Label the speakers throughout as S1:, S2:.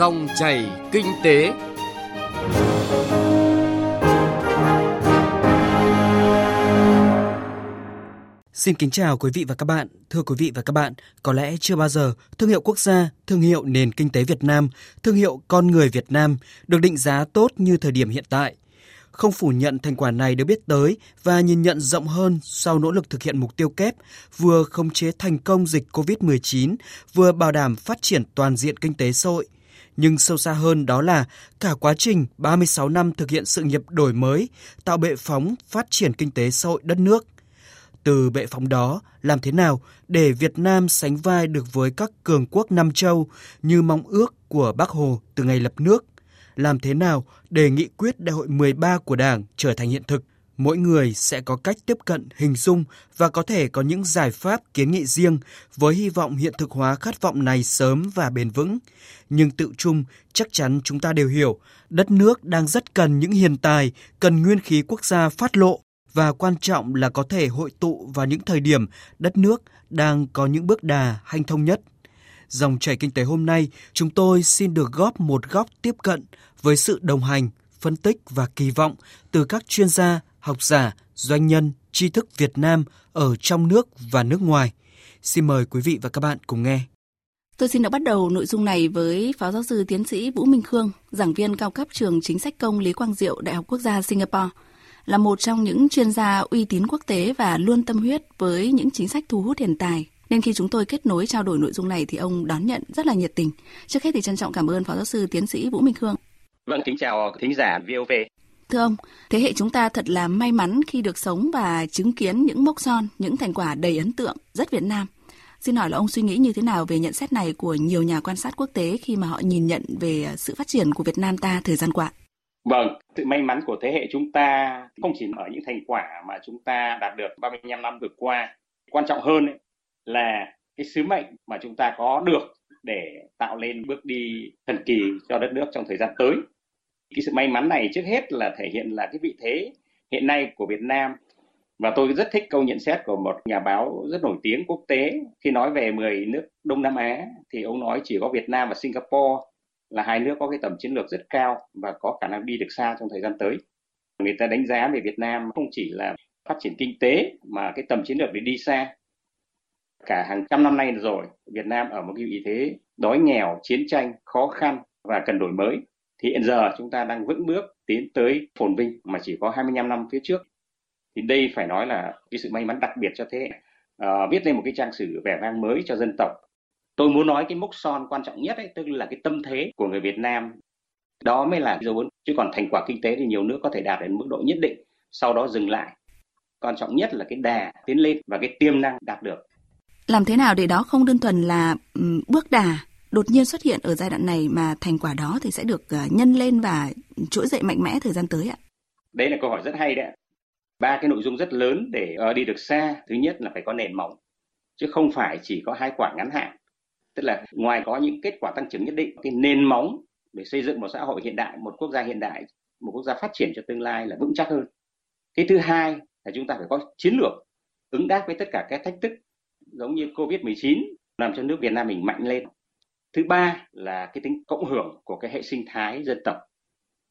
S1: Dòng chảy kinh tế.
S2: Xin kính chào quý vị và các bạn. Thưa quý vị và các bạn, có lẽ chưa bao giờ thương hiệu quốc gia, thương hiệu nền kinh tế Việt Nam, thương hiệu con người Việt Nam được định giá tốt như thời điểm hiện tại. Không phủ nhận thành quả này được biết tới và nhìn nhận rộng hơn sau nỗ lực thực hiện mục tiêu kép vừa khống chế thành công dịch COVID-19, vừa bảo đảm phát triển toàn diện kinh tế xã hội – nhưng sâu xa hơn đó là cả quá trình 36 năm thực hiện sự nghiệp đổi mới, tạo bệ phóng phát triển kinh tế xã hội đất nước. Từ bệ phóng đó, làm thế nào để Việt Nam sánh vai được với các cường quốc Nam Châu như mong ước của Bác Hồ từ ngày lập nước? Làm thế nào để nghị quyết đại hội 13 của Đảng trở thành hiện thực? Mỗi người sẽ có cách tiếp cận, hình dung và có thể có những giải pháp kiến nghị riêng với hy vọng hiện thực hóa khát vọng này sớm và bền vững. Nhưng tự chung, chắc chắn chúng ta đều hiểu, đất nước đang rất cần những hiền tài, cần nguyên khí quốc gia phát lộ. Và quan trọng là có thể hội tụ vào những thời điểm đất nước đang có những bước đà hanh thông nhất. Dòng chảy kinh tế hôm nay, chúng tôi xin được góp một góc tiếp cận với sự đồng hành, phân tích và kỳ vọng từ các chuyên gia học giả, doanh nhân, tri thức Việt Nam ở trong nước và nước ngoài. Xin mời quý vị và các bạn cùng nghe.
S3: Tôi xin được bắt đầu nội dung này với Phó Giáo sư Tiến sĩ Vũ Minh Khương, giảng viên cao cấp trường chính sách công Lý Quang Diệu, Đại học Quốc gia Singapore, là một trong những chuyên gia uy tín quốc tế và luôn tâm huyết với những chính sách thu hút hiện tài. Nên khi chúng tôi kết nối trao đổi nội dung này thì ông đón nhận rất là nhiệt tình. Trước hết thì trân trọng cảm ơn Phó Giáo sư Tiến sĩ Vũ Minh Khương.
S4: Vâng, kính chào thính giả VOV.
S3: Thưa ông, thế hệ chúng ta thật là may mắn khi được sống và chứng kiến những mốc son, những thành quả đầy ấn tượng, rất Việt Nam. Xin hỏi là ông suy nghĩ như thế nào về nhận xét này của nhiều nhà quan sát quốc tế khi mà họ nhìn nhận về sự phát triển của Việt Nam ta thời gian qua?
S4: Vâng, sự may mắn của thế hệ chúng ta không chỉ ở những thành quả mà chúng ta đạt được 35 năm vừa qua. Quan trọng hơn ấy, là cái sứ mệnh mà chúng ta có được để tạo lên bước đi thần kỳ cho đất nước trong thời gian tới cái sự may mắn này trước hết là thể hiện là cái vị thế hiện nay của Việt Nam và tôi rất thích câu nhận xét của một nhà báo rất nổi tiếng quốc tế khi nói về 10 nước Đông Nam Á thì ông nói chỉ có Việt Nam và Singapore là hai nước có cái tầm chiến lược rất cao và có khả năng đi được xa trong thời gian tới. Người ta đánh giá về Việt Nam không chỉ là phát triển kinh tế mà cái tầm chiến lược để đi xa. Cả hàng trăm năm nay rồi, Việt Nam ở một cái vị thế đói nghèo, chiến tranh, khó khăn và cần đổi mới thì hiện giờ chúng ta đang vững bước tiến tới phồn vinh mà chỉ có 25 năm phía trước. Thì đây phải nói là cái sự may mắn đặc biệt cho thế hệ. À, viết lên một cái trang sử vẻ vang mới cho dân tộc. Tôi muốn nói cái mốc son quan trọng nhất ấy tức là cái tâm thế của người Việt Nam. Đó mới là dấu ấn chứ còn thành quả kinh tế thì nhiều nước có thể đạt đến mức độ nhất định sau đó dừng lại. Quan trọng nhất là cái đà tiến lên và cái tiềm năng đạt được.
S3: Làm thế nào để đó không đơn thuần là bước đà? Đột nhiên xuất hiện ở giai đoạn này mà thành quả đó thì sẽ được ờ, nhân lên và trỗi dậy mạnh mẽ thời gian tới ạ?
S4: Đấy là câu hỏi rất hay đấy. Ba cái nội dung rất lớn để ờ, đi được xa. Thứ nhất là phải có nền móng, chứ không phải chỉ có hai quả ngắn hạn. Tức là ngoài có những kết quả tăng trưởng nhất định, cái nền móng để xây dựng một xã hội hiện đại, một quốc gia hiện đại, một quốc gia phát triển cho tương lai là vững chắc hơn. Cái thứ hai là chúng ta phải có chiến lược ứng đáp với tất cả các thách thức giống như Covid-19 làm cho nước Việt Nam mình mạnh lên thứ ba là cái tính cộng hưởng của cái hệ sinh thái dân tộc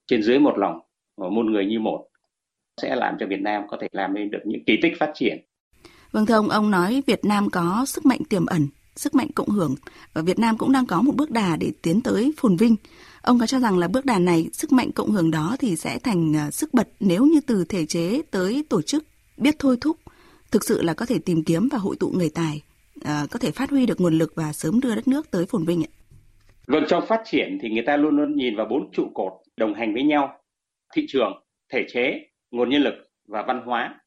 S4: trên dưới một lòng một người như một sẽ làm cho Việt Nam có thể làm nên được những kỳ tích phát triển.
S3: Vâng thưa ông, ông nói Việt Nam có sức mạnh tiềm ẩn, sức mạnh cộng hưởng và Việt Nam cũng đang có một bước đà để tiến tới phồn vinh. Ông có cho rằng là bước đà này, sức mạnh cộng hưởng đó thì sẽ thành ờ, sức bật nếu như từ thể chế tới tổ chức biết thôi thúc, thực sự là có thể tìm kiếm và hội tụ người tài À, có thể phát huy được nguồn lực và sớm đưa đất nước tới phồn vinh ạ?
S4: Vâng, trong phát triển thì người ta luôn luôn nhìn vào bốn trụ cột đồng hành với nhau. Thị trường, thể chế, nguồn nhân lực và văn hóa.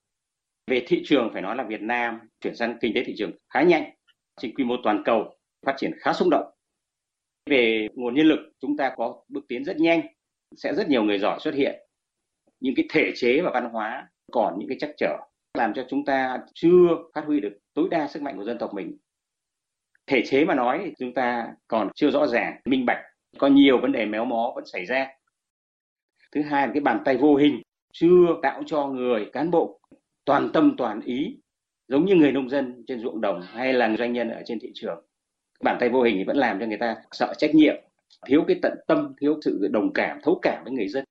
S4: Về thị trường phải nói là Việt Nam chuyển sang kinh tế thị trường khá nhanh, trên quy mô toàn cầu, phát triển khá sung động. Về nguồn nhân lực, chúng ta có bước tiến rất nhanh, sẽ rất nhiều người giỏi xuất hiện. Những cái thể chế và văn hóa còn những cái chắc trở làm cho chúng ta chưa phát huy được tối đa sức mạnh của dân tộc mình. Thể chế mà nói thì chúng ta còn chưa rõ ràng, minh bạch, có nhiều vấn đề méo mó vẫn xảy ra. Thứ hai là cái bàn tay vô hình, chưa tạo cho người, cán bộ toàn tâm toàn ý, giống như người nông dân trên ruộng đồng hay là doanh nhân ở trên thị trường. Bàn tay vô hình thì vẫn làm cho người ta sợ trách nhiệm, thiếu cái tận tâm, thiếu sự đồng cảm, thấu cảm với người dân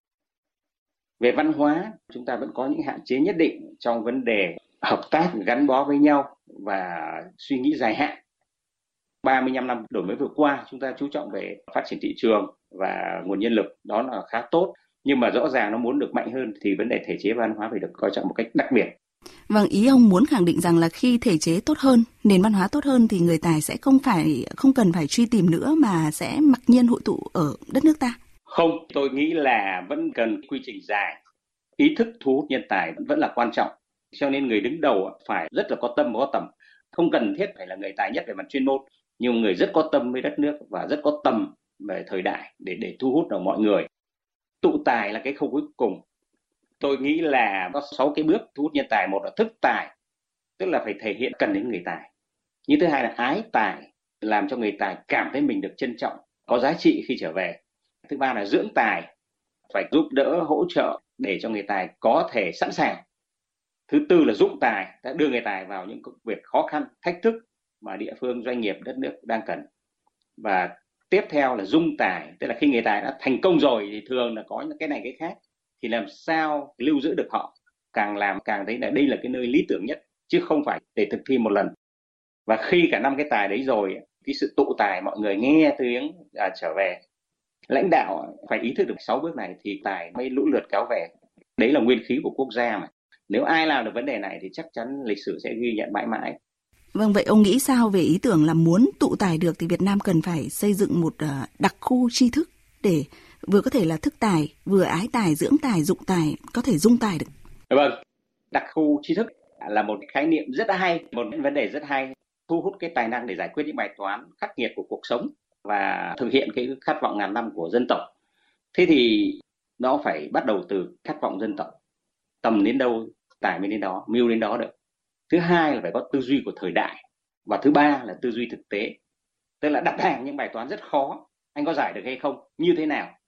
S4: về văn hóa chúng ta vẫn có những hạn chế nhất định trong vấn đề hợp tác gắn bó với nhau và suy nghĩ dài hạn. 35 năm đổi mới vừa qua chúng ta chú trọng về phát triển thị trường và nguồn nhân lực đó là khá tốt. Nhưng mà rõ ràng nó muốn được mạnh hơn thì vấn đề thể chế văn hóa phải được coi trọng một cách đặc biệt.
S3: Vâng, ý ông muốn khẳng định rằng là khi thể chế tốt hơn, nền văn hóa tốt hơn thì người tài sẽ không phải không cần phải truy tìm nữa mà sẽ mặc nhiên hội tụ ở đất nước ta.
S4: Không, tôi nghĩ là vẫn cần quy trình dài. Ý thức thu hút nhân tài vẫn là quan trọng. Cho nên người đứng đầu phải rất là có tâm có tầm. Không cần thiết phải là người tài nhất về mặt chuyên môn, nhưng người rất có tâm với đất nước và rất có tầm về thời đại để để thu hút được mọi người. Tụ tài là cái khâu cuối cùng tôi nghĩ là có sáu cái bước thu hút nhân tài một là thức tài tức là phải thể hiện cần đến người tài như thứ hai là ái tài làm cho người tài cảm thấy mình được trân trọng có giá trị khi trở về thứ ba là dưỡng tài phải giúp đỡ hỗ trợ để cho người tài có thể sẵn sàng. Thứ tư là dụng tài đã đưa người tài vào những công việc khó khăn thách thức mà địa phương doanh nghiệp đất nước đang cần. Và tiếp theo là dung tài tức là khi người tài đã thành công rồi thì thường là có những cái này cái khác. Thì làm sao lưu giữ được họ? Càng làm càng thấy là đây là cái nơi lý tưởng nhất chứ không phải để thực thi một lần. Và khi cả năm cái tài đấy rồi cái sự tụ tài mọi người nghe tiếng à, trở về lãnh đạo phải ý thức được sáu bước này thì tài mới lũ lượt kéo về. Đấy là nguyên khí của quốc gia mà. Nếu ai làm được vấn đề này thì chắc chắn lịch sử sẽ ghi nhận mãi mãi.
S3: Vâng, vậy ông nghĩ sao về ý tưởng là muốn tụ tài được thì Việt Nam cần phải xây dựng một uh, đặc khu tri thức để vừa có thể là thức tài, vừa ái tài, dưỡng tài, dụng tài, có thể dung tài được.
S4: Vâng, đặc khu tri thức là một khái niệm rất hay, một vấn đề rất hay, thu hút cái tài năng để giải quyết những bài toán khắc nghiệt của cuộc sống và thực hiện cái khát vọng ngàn năm của dân tộc. Thế thì nó phải bắt đầu từ khát vọng dân tộc. Tầm đến đâu, tải mới đến đó, mưu đến đó được. Thứ hai là phải có tư duy của thời đại. Và thứ ba là tư duy thực tế. Tức là đặt hàng những bài toán rất khó. Anh có giải được hay không? Như thế nào?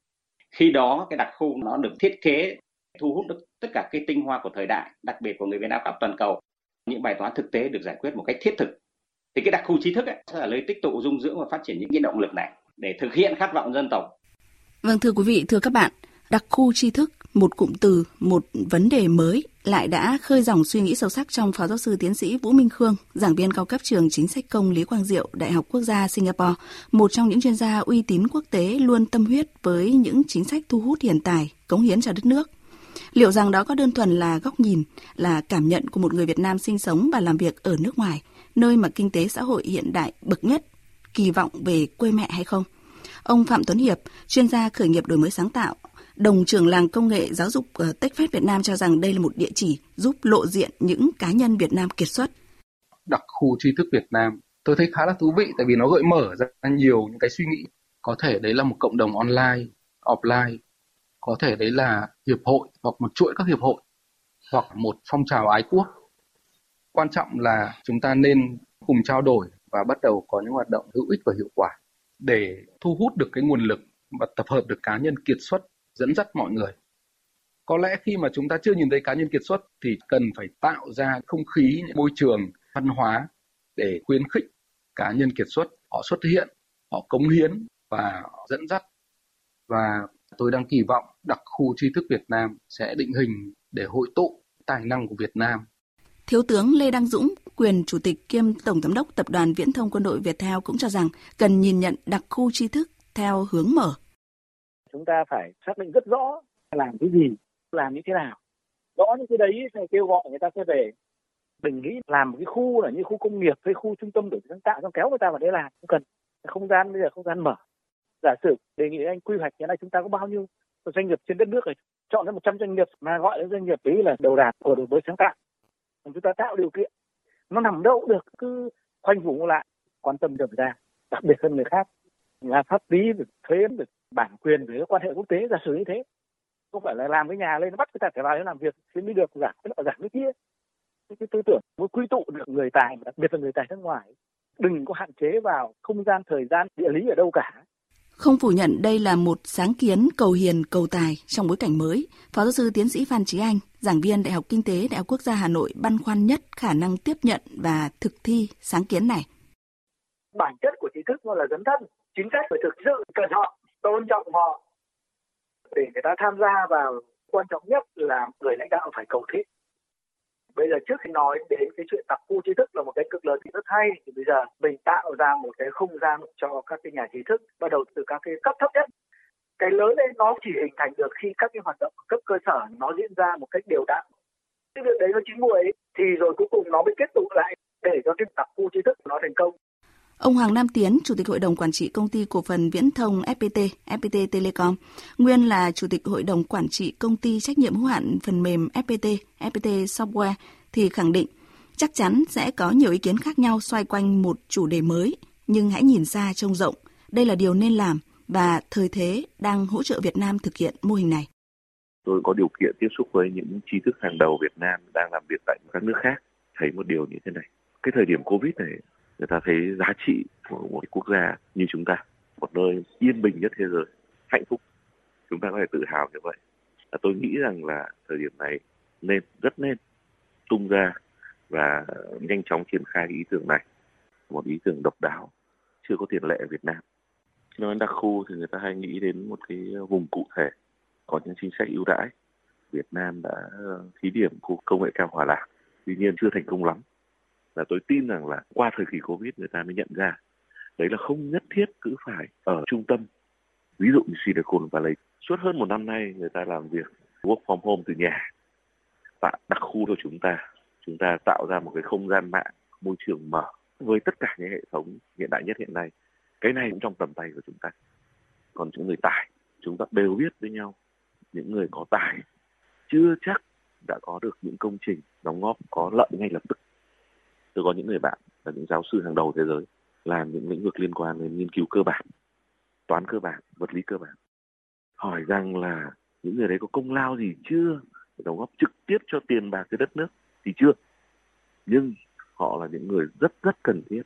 S4: khi đó cái đặc khu nó được thiết kế thu hút được tất cả cái tinh hoa của thời đại đặc biệt của người Việt Nam khắp toàn cầu những bài toán thực tế được giải quyết một cách thiết thực thì cái đặc khu trí thức ấy sẽ là nơi tích tụ dung dưỡng và phát triển những cái động lực này để thực hiện khát vọng dân tộc.
S3: Vâng thưa quý vị, thưa các bạn, đặc khu tri thức, một cụm từ, một vấn đề mới lại đã khơi dòng suy nghĩ sâu sắc trong Phó Giáo sư Tiến sĩ Vũ Minh Khương, giảng viên cao cấp trường chính sách công Lý Quang Diệu, Đại học Quốc gia Singapore, một trong những chuyên gia uy tín quốc tế luôn tâm huyết với những chính sách thu hút hiện tài, cống hiến cho đất nước. Liệu rằng đó có đơn thuần là góc nhìn, là cảm nhận của một người Việt Nam sinh sống và làm việc ở nước ngoài, nơi mà kinh tế xã hội hiện đại bậc nhất, kỳ vọng về quê mẹ hay không? Ông Phạm Tuấn Hiệp, chuyên gia khởi nghiệp đổi mới sáng tạo, đồng trưởng làng công nghệ giáo dục ờ, TechFest Việt Nam cho rằng đây là một địa chỉ giúp lộ diện những cá nhân Việt Nam kiệt xuất.
S5: Đặc khu tri thức Việt Nam tôi thấy khá là thú vị tại vì nó gợi mở ra nhiều những cái suy nghĩ. Có thể đấy là một cộng đồng online, offline, có thể đấy là hiệp hội hoặc một chuỗi các hiệp hội hoặc một phong trào ái quốc. Quan trọng là chúng ta nên cùng trao đổi và bắt đầu có những hoạt động hữu ích và hiệu quả để thu hút được cái nguồn lực và tập hợp được cá nhân kiệt xuất, dẫn dắt mọi người. Có lẽ khi mà chúng ta chưa nhìn thấy cá nhân kiệt xuất thì cần phải tạo ra không khí, môi trường văn hóa để khuyến khích cá nhân kiệt xuất. Họ xuất hiện, họ cống hiến và dẫn dắt. Và tôi đang kỳ vọng đặc khu tri thức Việt Nam sẽ định hình để hội tụ tài năng của Việt Nam.
S3: Thiếu tướng Lê Đăng Dũng, quyền chủ tịch kiêm tổng giám đốc tập đoàn Viễn thông Quân đội Việt Theo cũng cho rằng cần nhìn nhận đặc khu tri thức theo hướng mở.
S6: Chúng ta phải xác định rất rõ làm cái gì làm như thế nào. Rõ những cái đấy thì kêu gọi người ta sẽ về. Đừng nghĩ làm một cái khu là như khu công nghiệp hay khu trung tâm đổi sáng tạo xong kéo người ta vào đấy làm cũng cần. Không gian bây giờ không gian mở. Giả sử đề nghị anh quy hoạch hiện nay chúng ta có bao nhiêu doanh nghiệp trên đất nước này chọn ra 100 doanh nghiệp mà gọi là doanh nghiệp đấy là đầu đàn của đổi mới sáng tạo chúng ta tạo điều kiện. Nó nằm đâu được, cứ khoanh vùng lại, quan tâm được ra. Đặc biệt hơn người khác. Là pháp lý được thuế, được bản quyền về quan hệ quốc tế giả sử như thế. Không phải là làm cái nhà lên nó bắt người ta phải vào để làm việc thì mới được giảm cái nọ giảm cái kia. Cái tư tưởng muốn quy tụ được người tài đặc biệt là người tài nước ngoài, đừng có hạn chế vào không gian, thời gian, địa lý ở đâu cả
S3: không phủ nhận đây là một sáng kiến cầu hiền cầu tài trong bối cảnh mới, Phó giáo sư tiến sĩ Phan Trí Anh, giảng viên Đại học Kinh tế Đại học Quốc gia Hà Nội băn khoăn nhất khả năng tiếp nhận và thực thi sáng kiến này.
S6: Bản chất của trí thức nó là dấn thân, chính sách phải thực sự cần họ, tôn trọng họ để người ta tham gia vào quan trọng nhất là người lãnh đạo phải cầu thiết bây giờ trước khi nói đến cái chuyện đặc khu trí thức là một cái cực lớn thì rất hay. Thì bây giờ mình tạo ra một cái không gian cho các cái nhà trí thức, bắt đầu từ các cái cấp thấp nhất. Cái lớn lên nó chỉ hình thành được khi các cái hoạt động cấp cơ sở, nó diễn ra một cách đều đặn. Cái việc đấy nó chín muồi thì rồi cuối cùng nó mới kết tụ lại để cho cái đặc khu trí thức nó thành công.
S3: Ông Hoàng Nam Tiến, Chủ tịch Hội đồng Quản trị Công ty Cổ phần Viễn thông FPT, FPT Telecom, nguyên là Chủ tịch Hội đồng Quản trị Công ty Trách nhiệm hữu hạn phần mềm FPT, FPT Software, thì khẳng định chắc chắn sẽ có nhiều ý kiến khác nhau xoay quanh một chủ đề mới, nhưng hãy nhìn xa trông rộng. Đây là điều nên làm và thời thế đang hỗ trợ Việt Nam thực hiện mô hình này.
S7: Tôi có điều kiện tiếp xúc với những trí thức hàng đầu Việt Nam đang làm việc tại các nước khác, thấy một điều như thế này. Cái thời điểm Covid này người ta thấy giá trị của một quốc gia như chúng ta, một nơi yên bình nhất thế giới, hạnh phúc, chúng ta có thể tự hào như vậy. Và tôi nghĩ rằng là thời điểm này nên, rất nên tung ra và nhanh chóng triển khai ý tưởng này. Một ý tưởng độc đáo, chưa có tiền lệ ở Việt Nam. Nói đặc khu thì người ta hay nghĩ đến một cái vùng cụ thể, có những chính sách ưu đãi. Việt Nam đã ờ, thí điểm khu công nghệ cao Hòa Lạc, tuy nhiên chưa thành công lắm là tôi tin rằng là qua thời kỳ covid người ta mới nhận ra. Đấy là không nhất thiết cứ phải ở trung tâm. Ví dụ như Silicon Valley. Suốt hơn một năm nay người ta làm việc work from home từ nhà. Tại đặc khu của chúng ta. Chúng ta tạo ra một cái không gian mạng, môi trường mở với tất cả những hệ thống hiện đại nhất hiện nay. Cái này cũng trong tầm tay của chúng ta. Còn những người tài, chúng ta đều biết với nhau, những người có tài chưa chắc đã có được những công trình đóng góp, có lợi ngay lập tức tôi có những người bạn là những giáo sư hàng đầu thế giới làm những lĩnh vực liên quan đến nghiên cứu cơ bản, toán cơ bản, vật lý cơ bản. Hỏi rằng là những người đấy có công lao gì chưa? Đóng góp trực tiếp cho tiền bạc cái đất nước thì chưa. Nhưng họ là những người rất rất cần thiết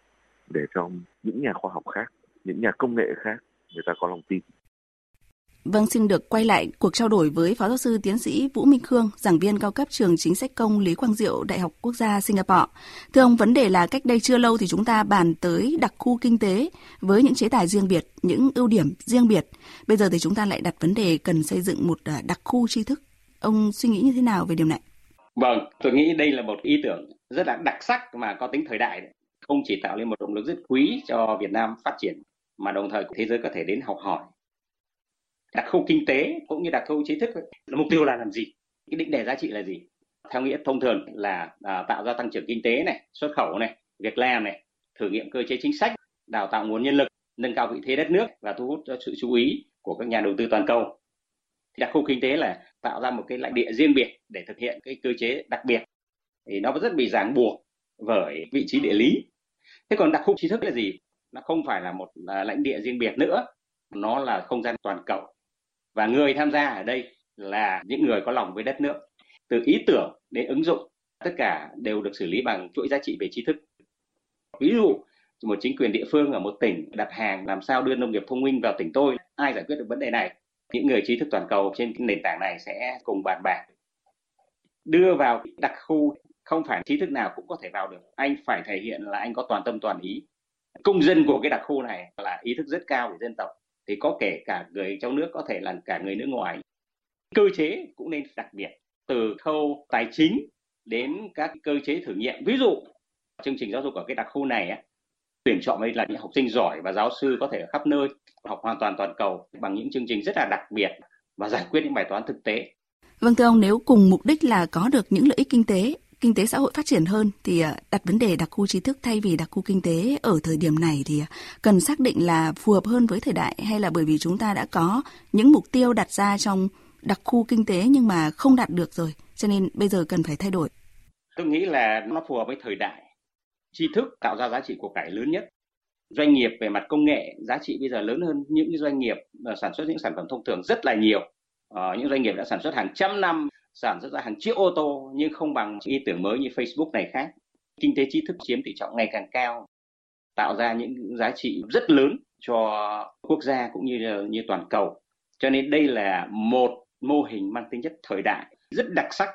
S7: để cho những nhà khoa học khác, những nhà công nghệ khác, người ta có lòng tin.
S3: Vâng, xin được quay lại cuộc trao đổi với Phó giáo sư tiến sĩ Vũ Minh Khương, giảng viên cao cấp trường chính sách công Lý Quang Diệu, Đại học Quốc gia Singapore. Thưa ông, vấn đề là cách đây chưa lâu thì chúng ta bàn tới đặc khu kinh tế với những chế tài riêng biệt, những ưu điểm riêng biệt. Bây giờ thì chúng ta lại đặt vấn đề cần xây dựng một à, đặc khu tri thức. Ông suy nghĩ như thế nào về điều này?
S4: Vâng, tôi nghĩ đây là một ý tưởng rất là đặc sắc mà có tính thời đại. Không chỉ tạo nên một động lực rất quý cho Việt Nam phát triển, mà đồng thời thế giới có thể đến học hỏi đặc khu kinh tế cũng như đặc khu trí thức là mục tiêu là làm gì? Cái định đề giá trị là gì? Theo nghĩa thông thường là à, tạo ra tăng trưởng kinh tế này xuất khẩu này việc làm này thử nghiệm cơ chế chính sách đào tạo nguồn nhân lực nâng cao vị thế đất nước và thu hút sự chú ý của các nhà đầu tư toàn cầu. Đặc khu kinh tế là tạo ra một cái lãnh địa riêng biệt để thực hiện cái cơ chế đặc biệt. Thì nó rất bị ràng buộc bởi vị trí địa lý. Thế còn đặc khu trí thức là gì? Nó không phải là một à, lãnh địa riêng biệt nữa nó là không gian toàn cầu và người tham gia ở đây là những người có lòng với đất nước. Từ ý tưởng đến ứng dụng, tất cả đều được xử lý bằng chuỗi giá trị về tri thức. Ví dụ, một chính quyền địa phương ở một tỉnh đặt hàng làm sao đưa nông nghiệp thông minh vào tỉnh tôi, ai giải quyết được vấn đề này? Những người trí thức toàn cầu trên nền tảng này sẽ cùng bàn bạc. Đưa vào đặc khu, không phải trí thức nào cũng có thể vào được. Anh phải thể hiện là anh có toàn tâm toàn ý. Công dân của cái đặc khu này là ý thức rất cao về dân tộc thì có kể cả người trong nước có thể là cả người nước ngoài cơ chế cũng nên đặc biệt từ khâu tài chính đến các cơ chế thử nghiệm ví dụ chương trình giáo dục ở cái đặc khu này á, tuyển chọn đây là những học sinh giỏi và giáo sư có thể ở khắp nơi học hoàn toàn toàn cầu bằng những chương trình rất là đặc biệt và giải quyết những bài toán thực tế.
S3: Vâng thưa ông, nếu cùng mục đích là có được những lợi ích kinh tế kinh tế xã hội phát triển hơn thì à, đặt vấn đề đặc khu trí thức thay vì đặc khu kinh tế ở thời điểm này thì à, cần xác định là phù hợp hơn với thời đại hay là bởi vì chúng ta đã có những mục tiêu đặt ra trong đặc khu kinh tế nhưng mà không đạt được rồi cho nên bây giờ cần phải thay đổi.
S4: Tôi nghĩ là nó phù hợp với thời đại. Tri thức tạo ra giá trị của cải lớn nhất. Doanh nghiệp về mặt công nghệ giá trị bây giờ lớn hơn những doanh nghiệp ờ, sản xuất những sản phẩm thông thường rất là nhiều. Ờ, những doanh nghiệp đã sản xuất hàng trăm năm sản xuất ra hàng triệu ô tô nhưng không bằng ý tưởng mới như Facebook này khác. Kinh tế trí thức chiếm tỷ trọng ngày càng cao, tạo ra những giá trị rất lớn cho quốc gia cũng như như toàn cầu. Cho nên đây là một mô hình mang tính chất thời đại rất đặc sắc,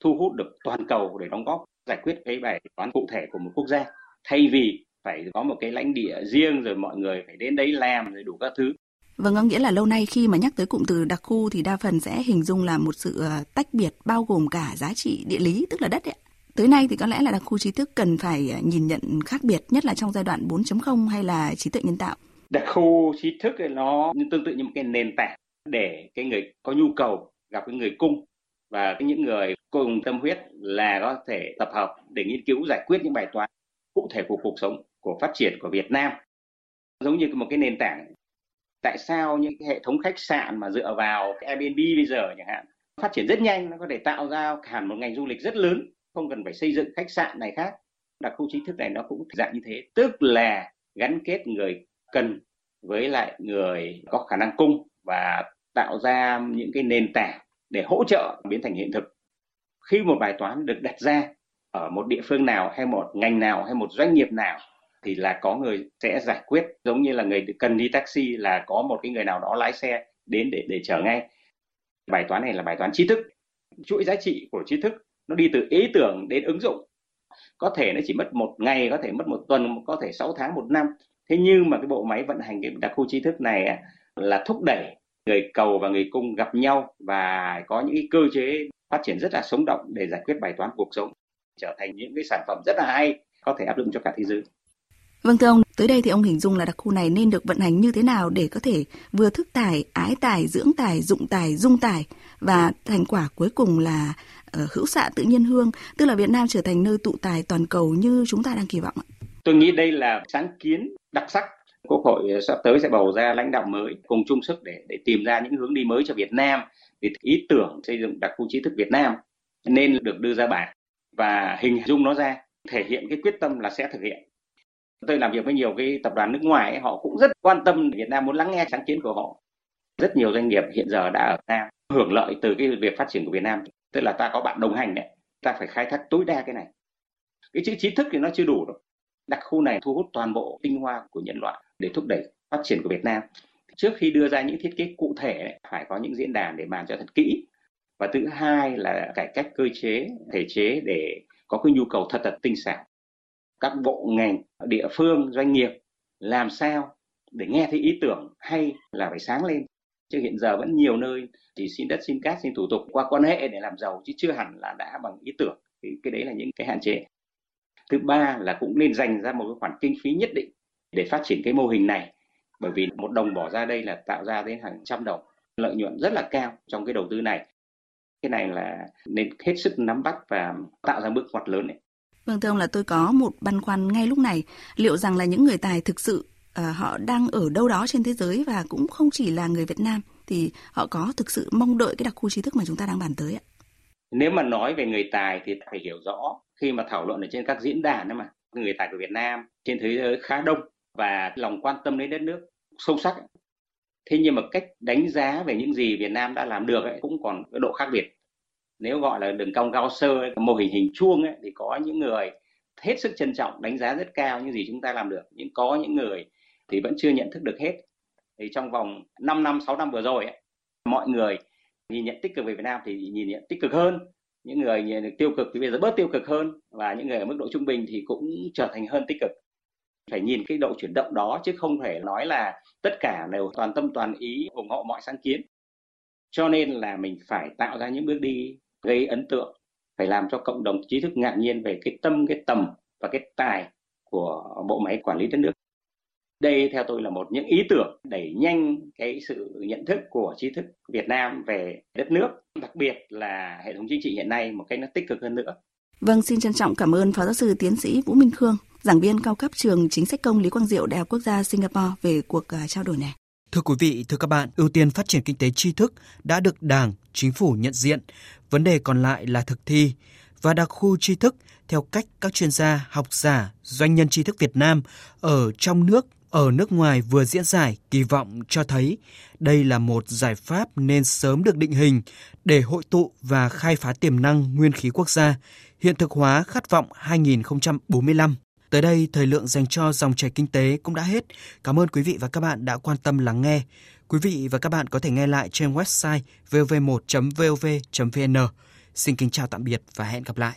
S4: thu hút được toàn cầu để đóng góp giải quyết cái bài toán cụ thể của một quốc gia thay vì phải có một cái lãnh địa riêng rồi mọi người phải đến đấy làm rồi đủ các thứ
S3: Vâng, có nghĩa là lâu nay khi mà nhắc tới cụm từ đặc khu thì đa phần sẽ hình dung là một sự ờ, tách biệt bao gồm cả giá trị địa lý, tức là đất ấy. Tới nay thì có lẽ là đặc khu trí thức cần phải ờ, nhìn nhận khác biệt, nhất là trong giai đoạn 4.0 hay là trí tuệ nhân tạo.
S4: Đặc khu trí thức thì nó tương tự như một cái nền tảng để cái người có nhu cầu gặp cái người cung và những người cùng tâm huyết là có thể tập hợp để nghiên cứu giải quyết những bài toán cụ thể của cuộc sống của phát triển của Việt Nam giống như một cái nền tảng tại sao những cái hệ thống khách sạn mà dựa vào Airbnb bây giờ chẳng hạn, phát triển rất nhanh, nó có thể tạo ra hẳn một ngành du lịch rất lớn, không cần phải xây dựng khách sạn này khác. Đặc khu trí thức này nó cũng dạng như thế, tức là gắn kết người cần với lại người có khả năng cung và tạo ra những cái nền tảng để hỗ trợ biến thành hiện thực. Khi một bài toán được đặt ra ở một địa phương nào hay một ngành nào hay một doanh nghiệp nào thì là có người sẽ giải quyết, giống như là người cần đi taxi là có một cái người nào đó lái xe đến để để chở ngay. Bài toán này là bài toán trí thức. Chuỗi giá trị của trí thức nó đi từ ý tưởng đến ứng dụng. Có thể nó chỉ mất một ngày, có thể mất một tuần, có thể 6 tháng, một năm. Thế nhưng mà cái bộ máy vận hành cái đặc khu trí thức này là thúc đẩy người cầu và người cung gặp nhau và có những cái cơ chế phát triển rất là sống động để giải quyết bài toán cuộc sống, trở thành những cái sản phẩm rất là hay, có thể áp dụng cho cả thế giới.
S3: Vâng thưa ông, tới đây thì ông hình dung là đặc khu này nên được vận hành như thế nào để có thể vừa thức tài, ái tài, dưỡng tài, dụng tài, dung tài và thành quả cuối cùng là uh, hữu xạ tự nhiên hương, tức là Việt Nam trở thành nơi tụ tài toàn cầu như chúng ta đang kỳ vọng ạ.
S4: Tôi nghĩ đây là sáng kiến đặc sắc. Quốc hội sắp tới sẽ bầu ra lãnh đạo mới cùng chung sức để để tìm ra những hướng đi mới cho Việt Nam. Thì ý tưởng xây dựng đặc khu trí thức Việt Nam nên được đưa ra bản và hình dung nó ra thể hiện cái quyết tâm là sẽ thực hiện tôi làm việc với nhiều cái tập đoàn nước ngoài ấy, họ cũng rất quan tâm Việt Nam muốn lắng nghe sáng kiến của họ. Rất nhiều doanh nghiệp hiện giờ đã ở Việt Nam hưởng lợi từ cái việc phát triển của Việt Nam. Tức là ta có bạn đồng hành đấy ta phải khai thác tối đa cái này. Cái chữ trí thức thì nó chưa đủ đâu. Đặc khu này thu hút toàn bộ tinh hoa của nhân loại để thúc đẩy phát triển của Việt Nam. Trước khi đưa ra những thiết kế cụ thể phải có những diễn đàn để bàn cho thật kỹ. Và thứ hai là cải cách cơ chế thể chế để có cái nhu cầu thật thật tinh xảo các bộ ngành, địa phương, doanh nghiệp làm sao để nghe thấy ý tưởng hay là phải sáng lên. Chứ hiện giờ vẫn nhiều nơi chỉ xin đất, xin cát, xin thủ tục qua quan hệ để làm giàu, chứ chưa hẳn là đã bằng ý tưởng. Thì cái đấy là những cái hạn chế. Thứ ba là cũng nên dành ra một cái khoản kinh phí nhất định để phát triển cái mô hình này. Bởi vì một đồng bỏ ra đây là tạo ra đến hàng trăm đồng. Lợi nhuận rất là cao trong cái đầu tư này. Cái này là nên hết sức nắm bắt và tạo ra bước ngoặt lớn này
S3: Vâng thưa ông là tôi có một băn khoăn ngay lúc này, liệu rằng là những người tài thực sự uh, họ đang ở đâu đó trên thế giới và cũng không chỉ là người Việt Nam thì họ có thực sự mong đợi cái đặc khu trí thức mà chúng ta đang bàn tới ạ?
S4: Nếu mà nói về người tài thì phải hiểu rõ khi mà thảo luận ở trên các diễn đàn đó mà người tài của Việt Nam trên thế giới khá đông và lòng quan tâm đến đất nước sâu sắc. Thế nhưng mà cách đánh giá về những gì Việt Nam đã làm được ấy, cũng còn cái độ khác biệt nếu gọi là đường cong cao sơ mô hình hình chuông ấy, thì có những người hết sức trân trọng đánh giá rất cao những gì chúng ta làm được. Nhưng có những người thì vẫn chưa nhận thức được hết. Thì trong vòng 5 năm 6 năm vừa rồi ấy, mọi người nhìn nhận tích cực về Việt Nam thì nhìn nhận tích cực hơn. Những người nhìn tiêu cực thì bây giờ bớt tiêu cực hơn. Và những người ở mức độ trung bình thì cũng trở thành hơn tích cực. Phải nhìn cái độ chuyển động đó chứ không thể nói là tất cả đều toàn tâm toàn ý ủng hộ mọi sáng kiến. Cho nên là mình phải tạo ra những bước đi gây ấn tượng phải làm cho cộng đồng trí thức ngạc nhiên về cái tâm cái tầm và cái tài của bộ máy quản lý đất nước đây theo tôi là một những ý tưởng đẩy nhanh cái sự nhận thức của trí thức Việt Nam về đất nước, đặc biệt là hệ thống chính trị hiện nay một cách nó tích cực hơn nữa.
S3: Vâng, xin trân trọng cảm ơn Phó giáo sư tiến sĩ Vũ Minh Khương, giảng viên cao cấp trường chính sách công Lý Quang Diệu Đại học Quốc gia Singapore về cuộc à, trao đổi này.
S2: Thưa quý vị, thưa các bạn, ưu tiên phát triển kinh tế tri thức đã được Đảng, Chính phủ nhận diện. Vấn đề còn lại là thực thi và đặc khu tri thức theo cách các chuyên gia, học giả, doanh nhân tri thức Việt Nam ở trong nước, ở nước ngoài vừa diễn giải kỳ vọng cho thấy đây là một giải pháp nên sớm được định hình để hội tụ và khai phá tiềm năng nguyên khí quốc gia, hiện thực hóa khát vọng 2045 Tới đây, thời lượng dành cho dòng chảy kinh tế cũng đã hết. Cảm ơn quý vị và các bạn đã quan tâm lắng nghe. Quý vị và các bạn có thể nghe lại trên website vv1.vov.vn. Xin kính chào tạm biệt và hẹn gặp lại.